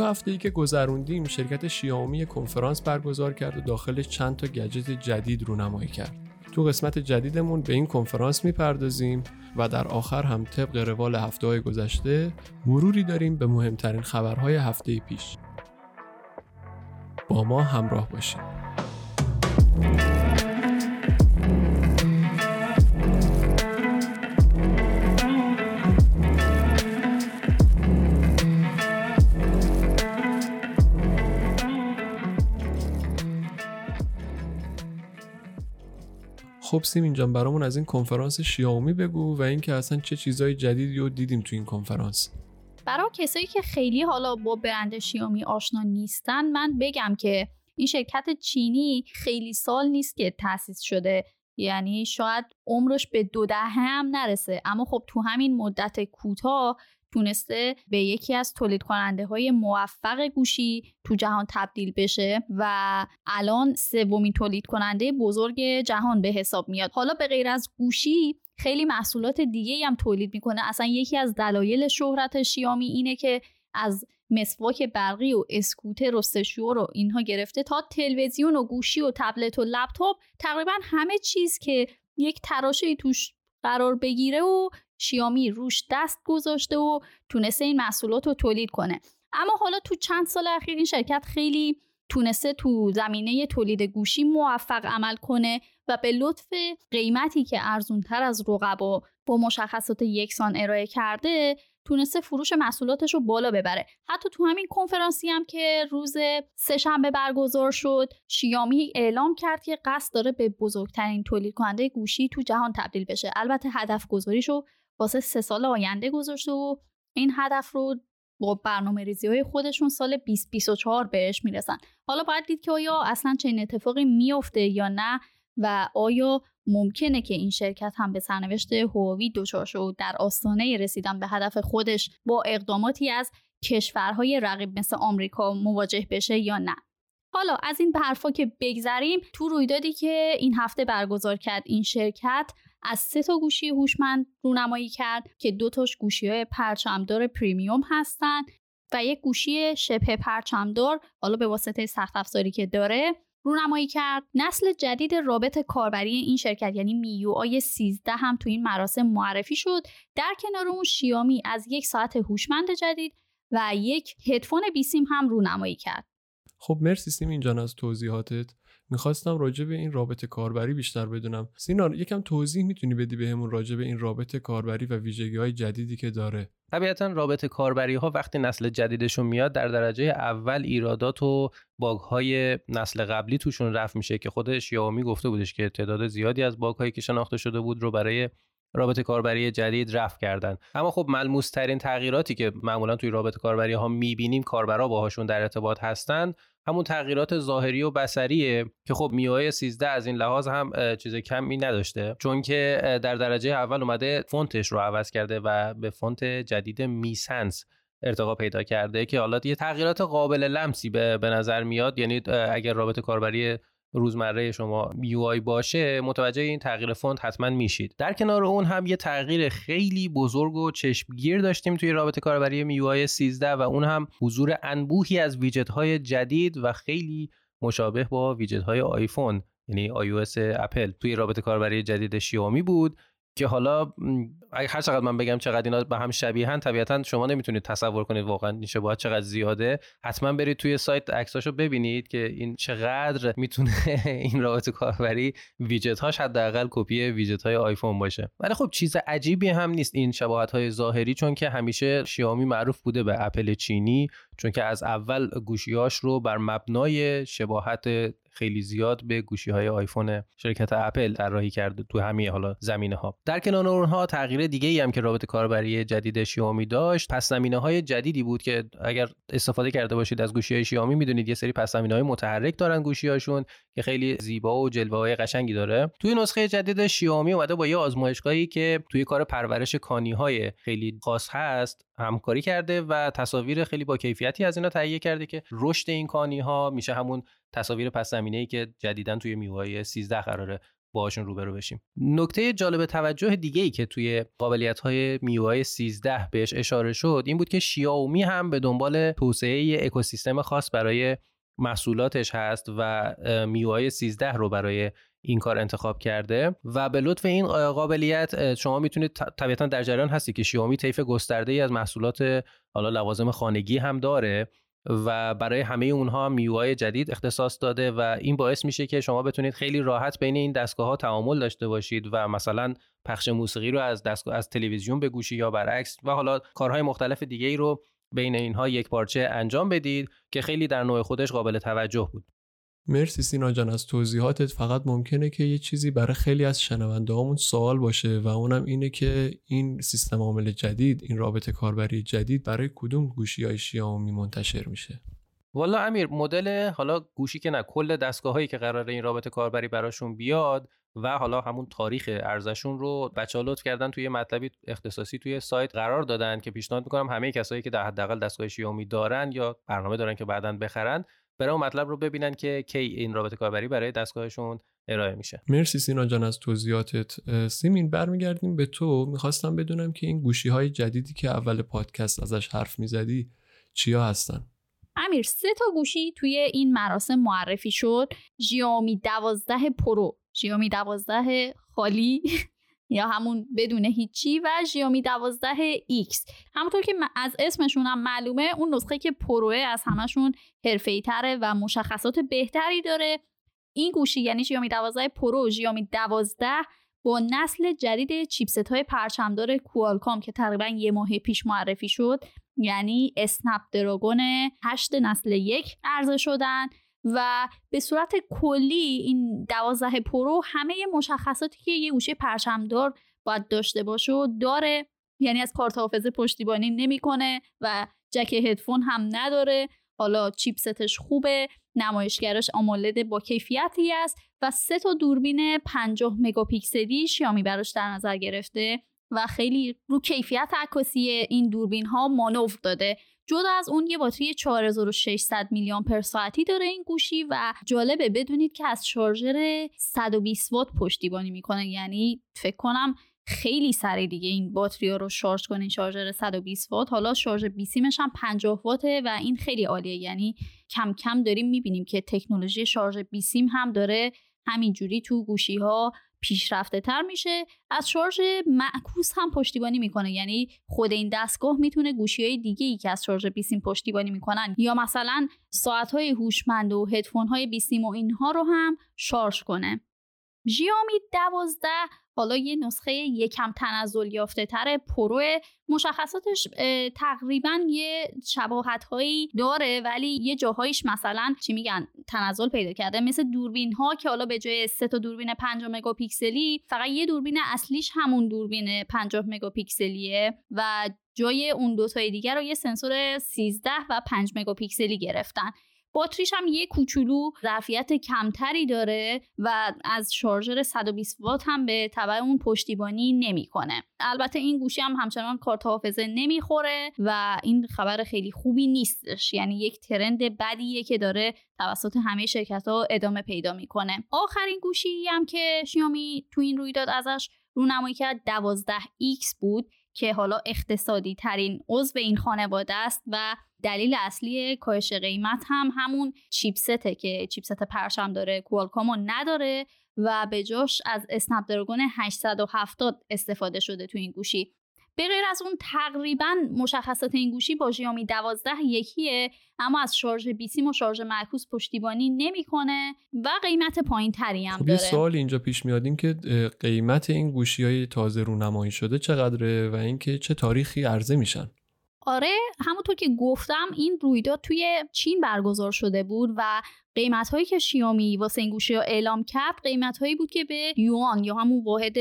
تو هفته ای که گذروندیم شرکت شیائومی کنفرانس برگزار کرد و داخلش چند تا گجت جدید رونمایی کرد. تو قسمت جدیدمون به این کنفرانس می‌پردازیم و در آخر هم طبق روال هفته های گذشته مروری داریم به مهمترین خبرهای هفته پیش. با ما همراه باشید. خب سیمین جان برامون از این کنفرانس شیائومی بگو و اینکه اصلا چه چیزای جدیدی رو دیدیم تو این کنفرانس. برای کسایی که خیلی حالا با برند شیائومی آشنا نیستن من بگم که این شرکت چینی خیلی سال نیست که تأسیس شده. یعنی شاید عمرش به دو دهه هم نرسه. اما خب تو همین مدت کوتاه تونسته به یکی از تولید کننده های موفق گوشی تو جهان تبدیل بشه و الان سومین تولید کننده بزرگ جهان به حساب میاد. حالا به غیر از گوشی خیلی محصولات دیگه هم تولید می‌کنه. اصلا یکی از دلایل شهرت شیامی اینه که از مسواک برقی و اسکوتر و سشور و اینها گرفته تا تلویزیون و گوشی و تبلت و لپتاپ. تقریبا همه چیز که یک تراشه توش قرار بگیره و شیامی روش دست گذاشته و تونسته این محصولات رو تولید کنه. اما حالا تو چند سال اخیر این شرکت خیلی تونسته تو زمینه تولید گوشی موفق عمل کنه و به لطف قیمتی که ارزونتر از رقبا با مشخصات یکسان ارائه کرده تونسته فروش محصولاتش رو بالا ببره. حتی تو همین کنفرانسی هم که روز سهشنبه برگزار شد شیامی اعلام کرد که قصد داره به بزرگترین تولید کننده گوشی تو جهان تبدیل بشه. البته هدف گذاریشو واسه سه سال آینده گذاشته و این هدف رو با برنامه ریزی های خودشون سال 2024 بهش می‌رسن. حالا باید دید که آیا اصلا چنین اتفاقی میفته یا نه و آیا ممکنه که این شرکت هم به سرنوشت هواوی دچار شد در آستانه رسیدن به هدف خودش با اقداماتی از کشورهای رقیب مثل آمریکا مواجه بشه یا نه؟ حالا از این حرفا که بگذریم تو رویدادی که این هفته برگزار کرد این شرکت از سه تا گوشی هوشمند رونمایی کرد که دو تاش گوشی های پرچمدار پریمیوم هستن و یک گوشی شبه پرچمدار حالا به واسطه سخت افزاری که داره رونمایی کرد. نسل جدید رابط کاربری این شرکت یعنی میو آی 13 هم تو این مراسم معرفی شد. در کنار اون شیامی از یک ساعت هوشمند جدید و یک هدفون بیسیم هم رونمایی کرد. خب مرسی سیم اینجان از توضیحاتت. می‌خواستم راجع به این رابط کاربری بیشتر بدونم. سینار یکم توضیح می‌تونی بدی بهمون راجع به این رابط کاربری و ویژگی های جدیدی که داره؟ طبیعتا رابط کاربری ها وقتی نسل جدیدشون میاد در درجه اول ایرادات و باگ های نسل قبلی توشون رفت میشه که خودش یامی گفته بودش که تعداد زیادی از باگ هایی که شناخته شده بود رو برای رابط کاربری جدید رفع کردن. اما خب ملموس ترین تغییراتی که معمولا توی رابط کاربری ها می‌بینیم کاربرا باهاشون در ارتباط هستن. همون تغییرات ظاهری و بصریه که خب میوای 13 از این لحاظ هم چیز کمی نداشته. چون که در درجه اول اومده فونتش رو عوض کرده و به فونت جدید میسنس ارتقا پیدا کرده که حالا یه تغییرات قابل لمسی به, به نظر میاد. یعنی اگر رابط کاربری روزمره شما یو باشه متوجه این تغییر فونت حتما میشید. در کنار اون هم یه تغییر خیلی بزرگ و چشمگیر داشتیم توی رابطه کاربری میو 13 و اون هم حضور انبوهی از ویجت های جدید و خیلی مشابه با ویجت های آیفون یعنی iOS اپل. توی رابطه کاربری جدید شیائومی بود. که حالا هر چقدر من بگم چقدر اینا به هم شبیهن طبیعتا شما نمی‌تونید تصور کنید واقعا این شباهت چقدر زیاده. حتما برید توی سایت عکساشو ببینید که این چقدر می‌تونه این رابط کاربری ویجت هاش حداقل کپی ویجت های آیفون باشه. ولی خب چیز عجیبی هم نیست این شباهت های ظاهری چون که همیشه شیائومی معروف بوده به اپل چینی چون که از اول گوشیاش رو بر مبنای شباهت خیلی زیاد به گوشی های آیفون شرکت اپل طراحی کرده تو همه حالا زمینه ها در کنار اونها تغییر دیگه ای هم که رابط کاربری جدید شیائومی داشت پس زمینه های جدیدی بود که اگر استفاده کرده باشید از گوشی های شیائومی می‌دونید یه سری پس زمینه های متحرک دارن گوشی هاشون که خیلی زیبا و جلوه های قشنگی داره. توی نسخه جدید شیائومی اومده با یه آزمایشگاهی که توی کار پرورش کانی های خیلی خاص هست. همکاری کرده و تصاویر خیلی با کیفیتی از اینا تهیه کرده که رشد این کانی ها میشه همون تصاویر پس زمینه ای که جدیدا توی میوای 13 قراره باهاشون روبرو بشیم. نکته جالب توجه دیگه ای که توی قابلیت های میوای 13 بهش اشاره شد این بود که شیائومی هم به دنبال توسعه اکوسیستم خاص برای محصولاتش هست و میوای 13 رو برای این کار انتخاب کرده و به لطف این قابلیت شما می‌تونید طبیعتا در جریان هستی که شیائومی طیف گسترده ای از محصولات حالا لوازم خانگی هم داره و برای همه اونها میوای جدید اختصاص داده و این باعث میشه که شما بتونید خیلی راحت بین این دستگاه ها تعامل داشته باشید و مثلا پخش موسیقی رو از دستگاه از تلویزیون به گوشی یا برعکس و حالا کارهای مختلف دیگه ای رو بین اینها یک پارچه انجام بدید که خیلی در نوع خودش قابل توجه بود. مرسی سینا جان از توضیحاتت. فقط ممکنه که یه چیزی برای خیلی از شنونده هامون سوال باشه و اونم اینه که این سیستم عامل جدید این رابطه کاربری جدید برای کدوم گوشی های شیائومی منتشر میشه؟ والا امیر مدل حالا گوشی که نه کل دستگاه هایی که قرار این رابطه کاربری براشون بیاد و حالا همون تاریخ ارزشون رو لطف کردن توی مطلبی اختصاصی توی سایت قرار دادن که پیشنهاد می‌کنم همه کسایی که در حداقل دستگاه شیائومی دارن یا برنامه دارن که بعدا بخرن برای اون مطلب رو ببینن که کی این رابط کاربری برای دستگاهشون ارائه میشه. مرسی سینا جان از توضیحاتت. سیمین برمیگردیم به تو. می‌خواستم بدونم که این گوشی های جدیدی که اول پادکست ازش حرف می‌زدی چیا هستن؟ امیر سه تا گوشی توی این مراسم معرفی شد. شیائومی 12 پرو. شیائومی 12 خالی. یا همون بدون هیچی و شیائومی 12 X همونطور که از اسمشون هم معلومه اون نسخه که پروه از همشون حرفه‌ای تره و مشخصات بهتری داره. این گوشی یعنی شیائومی 12 پرو شیائومی 12 با نسل جدید chipset های پرچمدار کوالکام که تقریبا یه ماه پیش معرفی شد یعنی اسنپ دراگون 8 نسل یک عرضه شدن. و به صورت کلی این دوازده پرو همه مشخصاتی که یه گوشی پرچمدار باید داشته باشه و داره. یعنی از کارت حافظه پشتیبانی نمی‌کنه و جک هدفون هم نداره. حالا چیپستش خوبه نمایشگرش آمولد با کیفیتی است و سه تا دوربین 50 مگاپیکسلی شیامی براش در نظر گرفته و خیلی رو کیفیت عکاسی این دوربین ها مانور داده. جدا از اون یه باتری 4600 میلی آمپر ساعتی داره این گوشی و جالبه بدونید که از شارژر 120 وات پشتیبانی می‌کنه. یعنی فکر کنم خیلی سریع دیگه این باتری رو شارژ کنین شارژر 120 وات. حالا شارژ بیسیمش هم 50 واته و این خیلی عالیه. یعنی کم کم داریم می‌بینیم که تکنولوژی شارژ بیسیم هم داره همینجوری تو گوشی ها پیشرفته تر میشه. از شارژ معکوس هم پشتیبانی می‌کنه. یعنی خود این دستگاه می‌تونه گوشی های دیگه ای که از شارژ بیسیم پشتیبانی می‌کنن یا مثلا ساعت های هوشمند و هدفون های بیسیم و اینها رو هم شارژ کنه. شیائومی دوازده حالا یه نسخه یکم تنزل یافته تر پرو. مشخصاتش تقریبا یه شباهت هایی داره ولی یه جاهایش مثلا چی میگن تنزل پیدا کرده. مثل دوربین ها که حالا به جای سه تا دوربین 5 مگاپیکسلی فقط یه دوربین اصلیش همون دوربین 50 مگاپیکسلیه و جای اون دو تای دیگر رو یه سنسور 13 و 5 مگاپیکسلی گرفتن. باتریش هم یه کوچولو ظرفیت کمتری داره و از شارژر 120 وات هم به تبع اون پشتیبانی نمی‌کنه. البته این گوشی هم همچنان کارت حافظه نمی‌خوره و این خبر خیلی خوبی نیستش. یعنی یک ترند بدیه که داره توسط همه شرکت ها ادامه پیدا می‌کنه. آخرین گوشی هم که شیامی تو این رویداد ازش رونمایی کرد 12X بود. که حالا اقتصادی ترین عضو این خانواده است و دلیل اصلی کاهش قیمت هم همون چیپسته که چیپست پرشم داره کوالکامو نداره و به جاش از اسنپ دراگون 870 استفاده شده تو این گوشی. به غیر از اون تقریبا مشخصات این گوشی با ژیائومی 12 یکیه اما از شارژ بیسیم و شارژ معکوس پشتیبانی نمی‌کنه و قیمت پایین تری هم خب داره. یه سوال اینجا پیش میاد این که قیمت این گوشی های تازه رونمایی شده چقدره و اینکه چه تاریخی عرضه میشن؟ آره همونطور که گفتم این رویداد توی چین برگزار شده بود و قیمت هایی که شیامی واسه این گوشی ها اعلام کرد قیمت هایی بود که به یوان یا همون واحد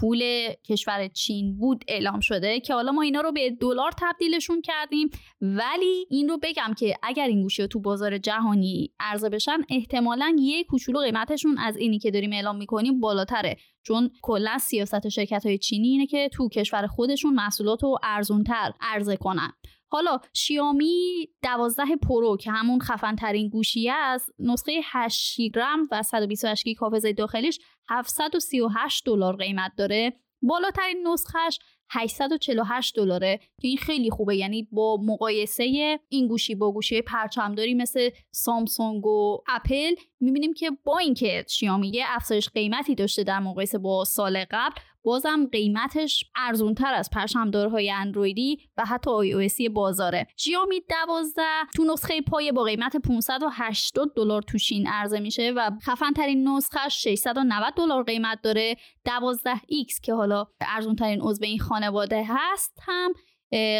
پول کشور چین بود اعلام شده که حالا ما اینا رو به دلار تبدیلشون کردیم. ولی این رو بگم که اگر این گوشی تو بازار جهانی عرضه بشن احتمالا یه کوچولو قیمتشون از اینی که داریم اعلام می‌کنیم بالاتره. چون کلا سیاست شرکت های چینی اینه که تو کشور خودشون محصولات رو ارزونتر عرضه کنن. حالا شیائومی 12 Pro که همون خفن ترین گوشی است نسخه 8 رم و 128 گیگ حافظه داخلیش 738 دلار قیمت داره. بالاترین نسخهش 848 دلاره که این خیلی خوبه. یعنی با مقایسه این گوشی با گوشی پرچمداری مثل سامسونگ و اپل می‌بینیم که با اینکه شیائومی افزایش قیمتی داشته در مقایسه با سال قبل بازم قیمتش ارزون تر از پرچمدارهای اندرویدی و حتی آی بازاره. شیائومی 12 تو نسخه پایه با قیمت 580 دلار تو چین عرضه میشه و خفن ترین نسخه 690 دلار قیمت داره. 12X که حالا ارزون ترین عضو این خانواده هست هم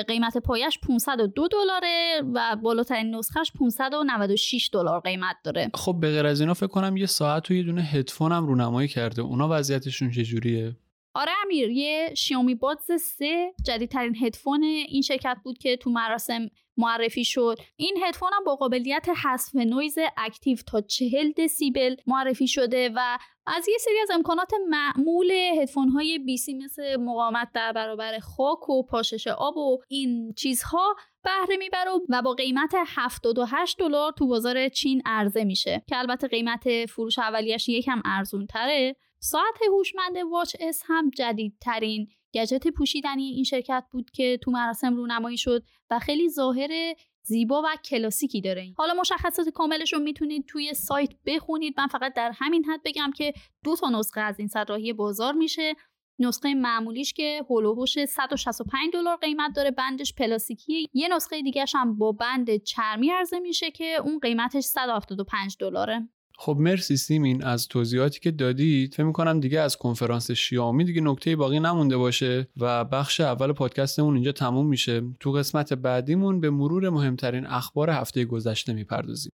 قیمت پایش 502 دلاره و بالاترین نسخهش 596 دلار قیمت داره. خب به غیر از اینا فکر کنم یه ساعت و یه دونه هدفون هم رونمایی کرده. اونا وضعیتشون چجوریه؟ آره امیر یه شیومی بادز 3 جدیدترین هدفون این شرکت بود که تو مراسم معرفی شد. این هدفون هم با قابلیت حذف نویز active تا 40 دسیبل معرفی شده و از یه سری از امکانات معمول هدفون های بی‌سیم مثل مقاومت در برابر خاک و پاشش آب و این چیزها بهره می‌بره و با قیمت 78 دلار تو بازار چین عرضه میشه. که البته قیمت فروش اولیش یکم ارزون تره ساعت هوشمند Watch S هم جدیدترین گجت پوشیدنی این شرکت بود که تو مراسم رونمایی شد و خیلی ظاهر زیبا و کلاسیکی داره حالا مشخصات کاملش رو می‌تونید توی سایت بخونید. من فقط در همین حد بگم که دو تا نسخه از این صدراهی بازار میشه. نسخه معمولیش که هولوهوش 165 دلار قیمت داره. بندش پلاستیکی یه نسخه دیگه هم با بند چرمی عرضه میشه که اون قیمتش 175 دلاره. خب مرسی سیمین از توضیحاتی که دادید فکر می‌کنم دیگه از کنفرانس شیائومی دیگه نکته باقی نمونده باشه و بخش اول پادکستمون اینجا تموم میشه. تو قسمت بعدیمون به مرور مهمترین اخبار هفته گذشته می‌پردازیم.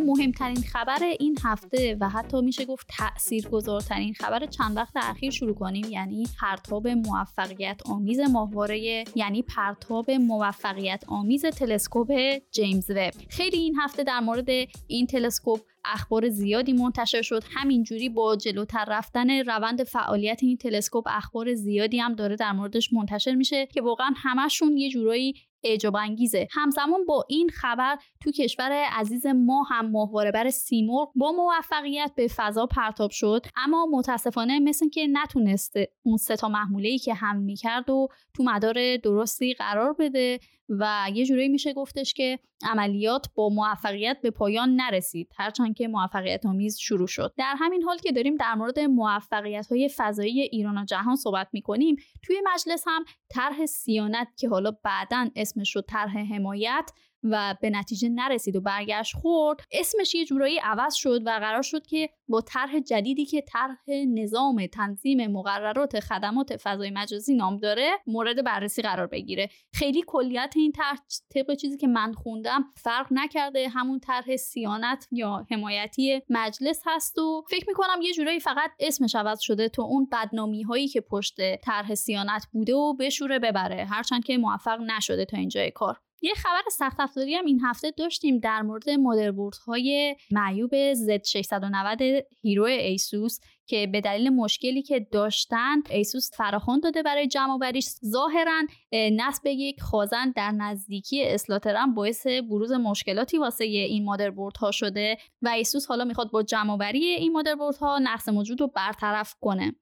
مهمترین خبر این هفته و حتی میشه گفت تاثیرگذارترین خبر چند وقت اخیر شروع کنیم. یعنی پرتاب موفقیت آمیز ماهواره یعنی پرتاب موفقیت آمیز تلسکوپ جیمز وب. خیلی این هفته در مورد این تلسکوپ اخبار زیادی منتشر شد. همینجوری با جلوتر رفتن روند فعالیت این تلسکوپ اخبار زیادی هم داره در موردش منتشر میشه که واقعا همشون یه جورایی اعجاب انگیزه. همزمان با این خبر تو کشور عزیز ما هم ماهواره بر سیمرغ با موفقیت به فضا پرتاب شد اما متاسفانه مثل که نتونسته اون سه تا محموله ای که هم می‌کرد و تو مدار درستی قرار بده و یه جورایی میشه گفتش که عملیات با موفقیت به پایان نرسید هرچند که موفقیت آمیز شروع شد. در همین حال که داریم در مورد موفقیت های فضایی ایران و جهان صحبت می‌کنیم توی مجلس هم طرح سیانت که حالا بعدا اسمش شد طرح حمایت و به نتیجه نرسید و برگشت خورد. اسمش یه جورایی عوض شد و قرار شد که با طرح جدیدی که طرح نظام تنظیم مقررات خدمات فضای مجازی نام داره مورد بررسی قرار بگیره. خیلی کلیت این طرح طبق چیزی که من خوندم فرق نکرده. همون طرح سیانت یا حمایتی مجلس هست و فکر می‌کنم یه جورایی فقط اسمش عوض شده تا اون بدنامی هایی که پشت طرح سیانت بوده و بشوره ببره. هرچند که موفق نشده تا اینجای کار. یه خبر سخت افزاری هم این هفته داشتیم در مورد مادربرد های معیوب Z690 Hero ایسوس که به دلیل مشکلی که داشتن ایسوس فراخوان داده برای جمع‌آوریش ظاهرا نصب یک خازن در نزدیکی اسلاترم باعث بروز مشکلاتی واسه این مادربرد ها شده و ایسوس حالا می‌خواد با جمع‌آوری این مادربرد ها نقص موجود رو برطرف کنه.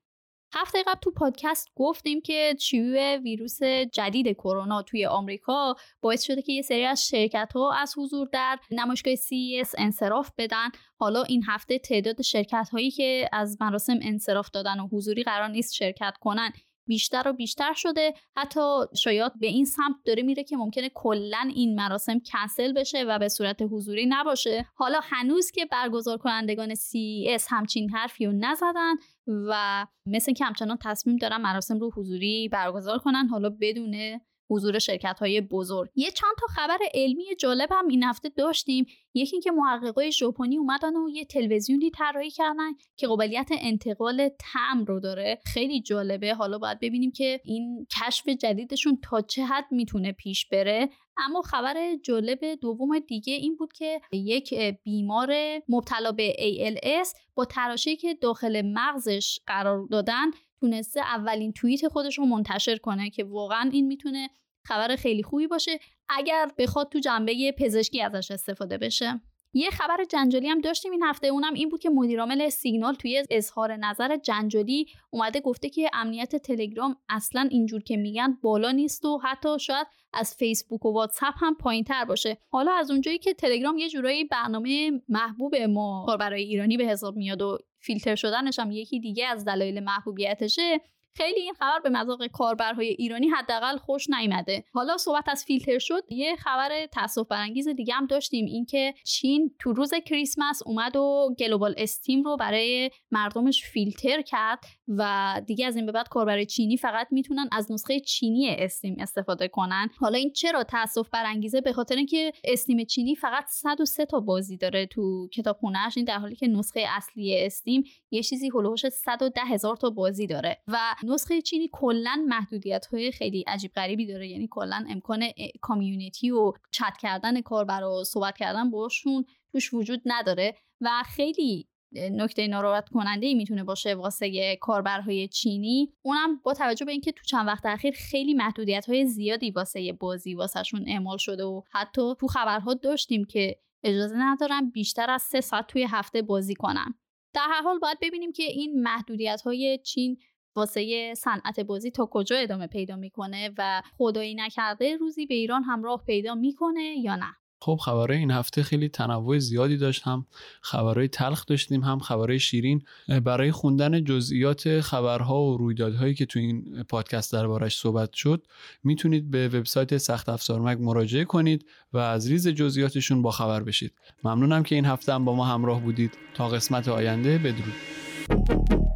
هفته قبل تو پادکست گفتیم که شیوع ویروس جدید کرونا توی آمریکا باعث شده که یه سری از شرکت ها از حضور در نمایشگاه CES انصراف بدن. حالا این هفته تعداد شرکت هایی که از مراسم انصراف دادن و حضوری قرار نیست شرکت کنن بیشتر و بیشتر شده. حتی شاید به این سمت داره میره که ممکنه کلا این مراسم کنسل بشه و به صورت حضوری نباشه. حالا هنوز که برگزار کنندگان CES همچین حرفی رو نزدن و مثل که همچنان تصمیم دارن مراسم رو حضوری برگزار کنن حالا بدون حضور شرکت های بزرگ. یه چند تا خبر علمی جالب هم این هفته داشتیم. یکی اینکه محققای ژاپنی اومدن و یه تلویزیونی طراحی کردن که قابلیت انتقال تم رو داره. خیلی جالبه. حالا باید ببینیم که این کشف جدیدشون تا چه حد می‌تونه پیش بره. اما خبر جالب دوم دیگه این بود که یک بیمار مبتلا به ALS با تراشی که داخل مغزش قرار دادن تونسته اولین توییت خودش رو منتشر کنه که واقعا این می‌تونه خبر خیلی خوبی باشه اگر بخواد تو جنبه پزشکی ازش استفاده بشه. یه خبر جنجالی هم داشتیم این هفته اونم این بود که مدیرعامل سیگنال توی اظهار نظر جنجالی اومده گفته که امنیت تلگرام اصلا اینجور که میگن بالا نیست و حتی شاید از فیسبوک و واتساپ هم پایین تر باشه. حالا از اونجایی که تلگرام یه جورایی برنامه محبوب ما برای ایرانی به حساب میاد و فیلتر شدنش هم یکی دیگه از دلایل محبوبیتشه خیلی این خبر به مذاق کاربرهای ایرانی حداقل خوش نیامده. حالا صحبت از فیلتر شد یه خبر تاسف برانگیز دیگه هم داشتیم اینکه چین تو روز کریسمس اومد و گلوبال استیم رو برای مردمش فیلتر کرد و دیگه از این به بعد کاربر چینی فقط می‌تونن از نسخه چینی استیم استفاده کنن. حالا این چرا تاسف برانگیزه به خاطر اینکه استیم چینی فقط 103 تا بازی داره تو کتابخونه‌اش این در حالی که نسخه اصلی استیم یه چیزی هلوش 110 هزار تا بازی داره و نسخه چینی کلا محدودیت های خیلی عجیب غریبی داره. یعنی کلا امکان کامیونیتی و چت کردن کاربر و صحبت کردن باشون توش وجود نداره و خیلی نکته ناراحت کننده ای می‌تونه باشه واسه کاربرهای چینی. اونم با توجه به اینکه تو چند وقت اخیر خیلی محدودیت های زیادی واسه بازی واسهشون اعمال شده و حتی تو خبرها داشتیم که اجازه ندارن بیشتر از سه ساعت توی هفته بازی کنن. در هر حال باید ببینیم که این محدودیت های چین واسه صنعت بازی تا کجا ادامه پیدا می‌کنه و خدایی نکرده روزی به ایران هم راه پیدا می‌کنه یا نه؟ خب خبرهای این هفته خیلی تنوع زیادی داشت هم خبرهای تلخ داشتیم هم خبرهای شیرین. برای خوندن جزئیات خبرها و رویدادهایی که تو این پادکست دربارش صحبت شد می‌تونید به وبسایت سخت افزار مگ مراجعه کنید و از ریز جزئیاتشون با خبر بشید. ممنونم که این هفته هم با ما همراه بودید. تا قسمت آینده بدرود.